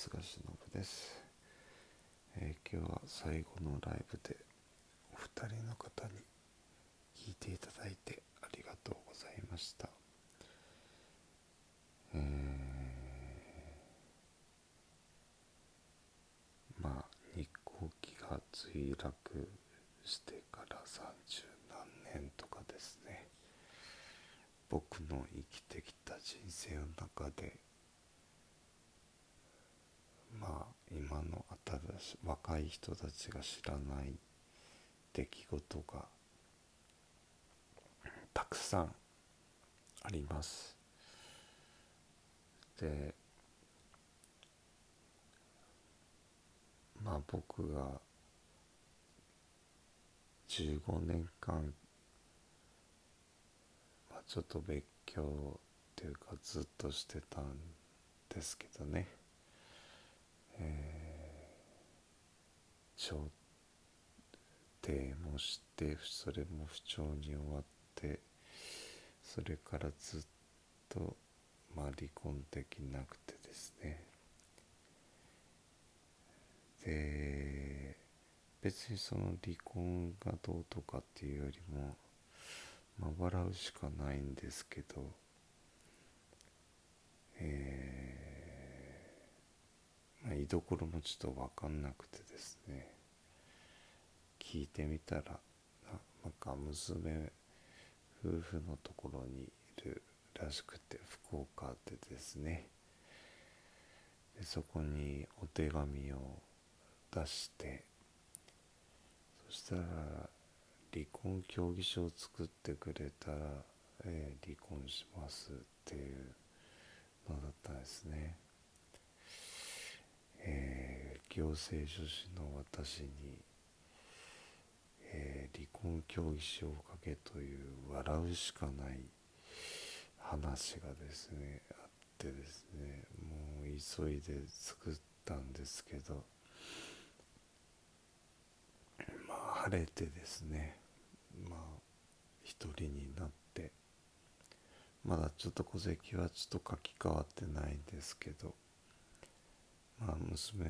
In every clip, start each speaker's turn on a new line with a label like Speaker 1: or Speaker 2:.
Speaker 1: 菅忍です、えー、今日は最後のライブでお二人の方に聞いていただいてありがとうございました、えー、まあ日航機が墜落してから30何年とかですね。僕の生きてきた人生の中でまあ今の新しい若い人たちが知らない出来事がたくさんあります。でまあ僕が15年間、まあ、ちょっと別居っていうかずっとしてたんですけどねえー、調停もしてそれも不調に終わってそれからずっとまあ離婚できなくてですね。で別にその離婚がどうとかっていうよりもまあ笑うしかないんですけどえー居所もちょっと分かんなくてですね聞いてみたらなんか娘夫婦のところにいるらしくて福岡でですねでそこにお手紙を出してそしたら離婚協議書を作ってくれたら、えー、離婚しますっていうのだったんですね。えー、行政書士の私に、えー、離婚協議書を書けという笑うしかない話がですねあってですねもう急いで作ったんですけどまあ晴れてですねまあ一人になってまだちょっと戸籍はちょっと書き換わってないんですけどまあ娘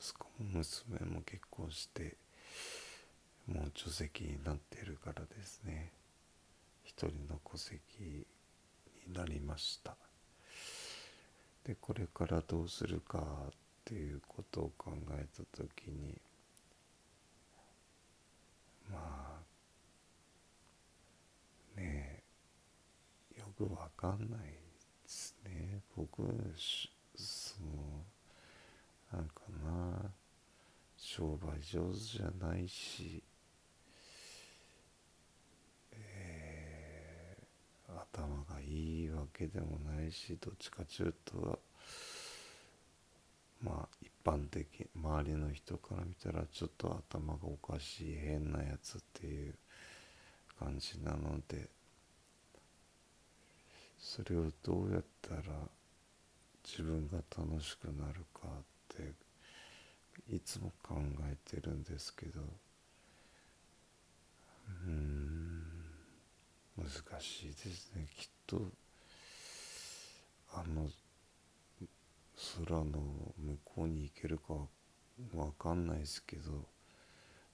Speaker 1: 息子も娘も結婚してもう除籍になってるからですね。一人の戸籍になりました。でこれからどうするかっていうことを考えた時にまあねえよくわかんないですね。僕そのな。商売上手じゃないし、えー、頭がいいわけでもないしどっちかちゅうとまあ一般的周りの人から見たらちょっと頭がおかしい変なやつっていう感じなのでそれをどうやったら自分が楽しくなるかっていつも考えてるんですけどうん難しいですね。きっとあの空の向こうに行けるかわかんないですけど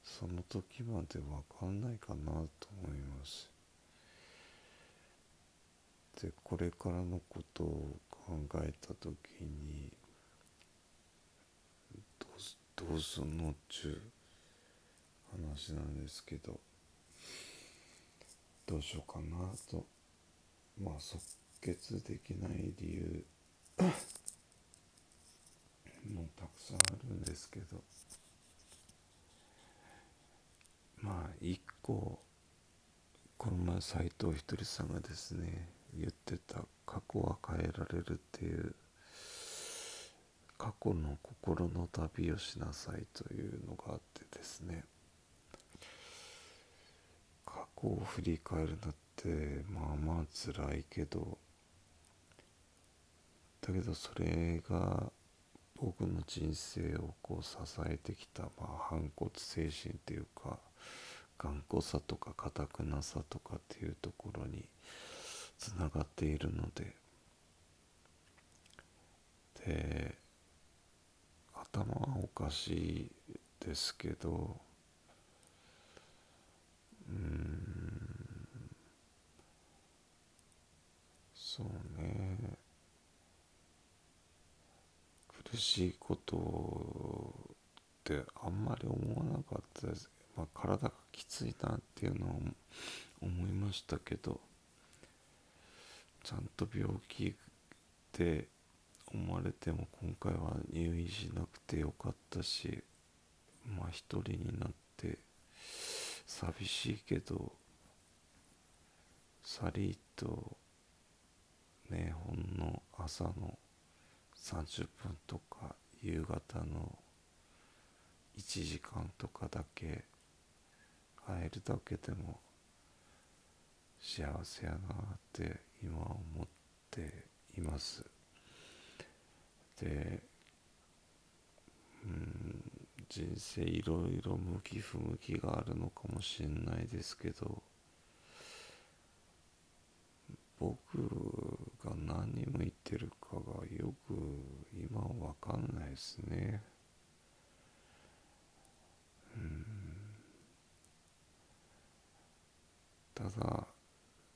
Speaker 1: その時までわかんないかなと思います。でこれからのことを考えた時にどうすんのっちゅう話なんですけどどうしようかなと。まあ即決できない理由 もうたくさんあるんですけど。まあ一個この前斎藤ひとりさんがですね言ってた過去は変えられるっていう過去の心の旅をしなさいというのがあってですね。過去を振り返るのってまあまあ辛いけどだけどそれが僕の人生をこう支えてきた、まあ、反骨精神っていうか頑固さとか堅くなさとかっていうところにつながっているので。で難しいですけどうん。そうね。苦しいことってあんまり思わなかったです、まあ、体がきついなっていうのを思いましたけどちゃんと病気って思われても今回は入院しなくてよかったしまあ一人になって寂しいけどさりとねほんの朝の30分とか夕方の1時間とかだけ会えるだけでも幸せやなって今思っています。うん人生いろいろ向き不向きがあるのかもしれないですけど僕が何に向いてるかがよく今わかんないですね。うん。ただ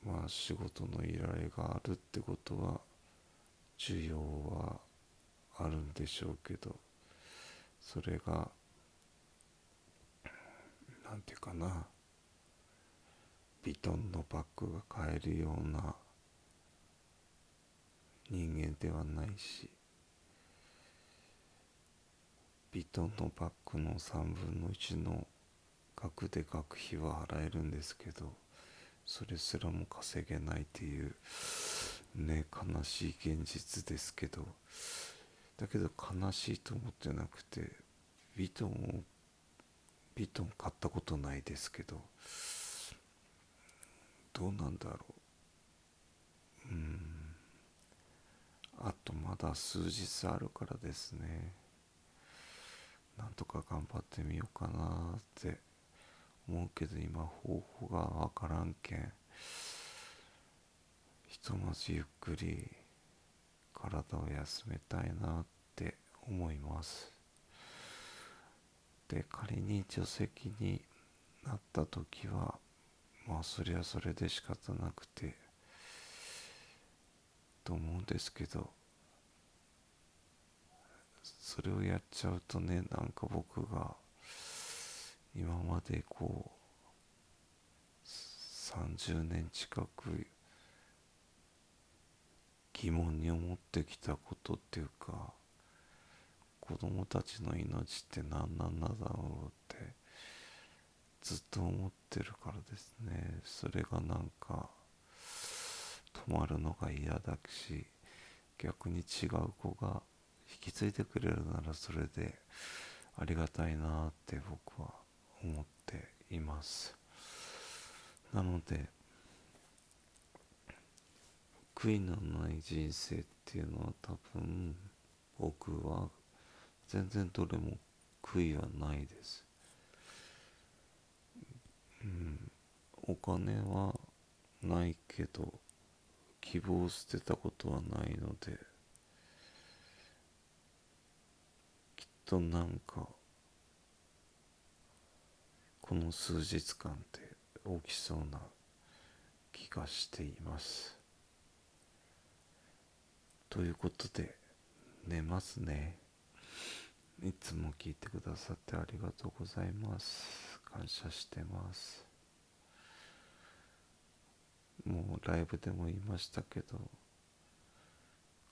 Speaker 1: まあ仕事の依頼があるってことは需要はあるんでしょうけどそれがなんていうかなヴィトンのバッグが買えるような人間ではないしヴィトンのバッグの3分の1の額で学費は払えるんですけどそれすらも稼げないっていうね悲しい現実ですけどだけど悲しいと思ってなくてヴィトンをヴィトン買ったことないですけどどうなんだろう。うん。あとまだ数日あるからですね。なんとか頑張ってみようかなって思うけど今方法がわからんけんひとまずゆっくり体を休めたいなって思います。で仮に除籍になった時はまあそれはそれで仕方なくてと思うんですけどそれをやっちゃうとねなんか僕が今までこう30年近く疑問に思ってきたことっていうか子供たちの命って何なんだろうってずっと思ってるからですね。それがなんか止まるのが嫌だし逆に違う子が引き継いでくれるならそれでありがたいなって僕は思っています。なので悔いのない人生っていうのは多分僕は全然どれも悔いはないです。うん。お金はないけど希望を捨てたことはないのできっとなんかこの数日間で起きそうな気がしています。ということで寝ますね。いつも聞いてくださってありがとうございます。感謝してます。もうライブでも言いましたけど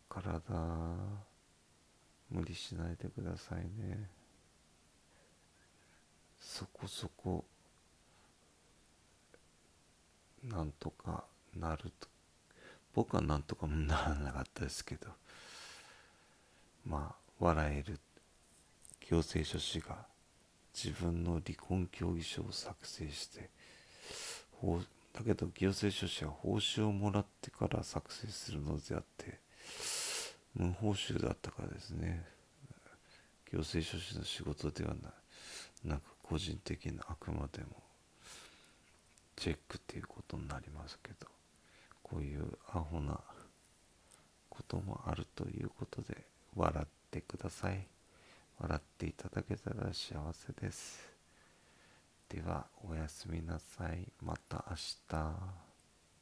Speaker 1: 体無理しないでくださいね。そこそこなんとかなると僕はなんとかもならなかったですけどまあ笑える行政書士が自分の離婚協議書を作成してだけど行政書士は報酬をもらってから作成するのであって無報酬だったからですね。行政書士の仕事ではないなんか個人的なあくまでもチェックっていうことになりますけど。こういうアホなこともあるということで笑ってください。笑っていただけたら幸せです。ではおやすみなさい。また明日。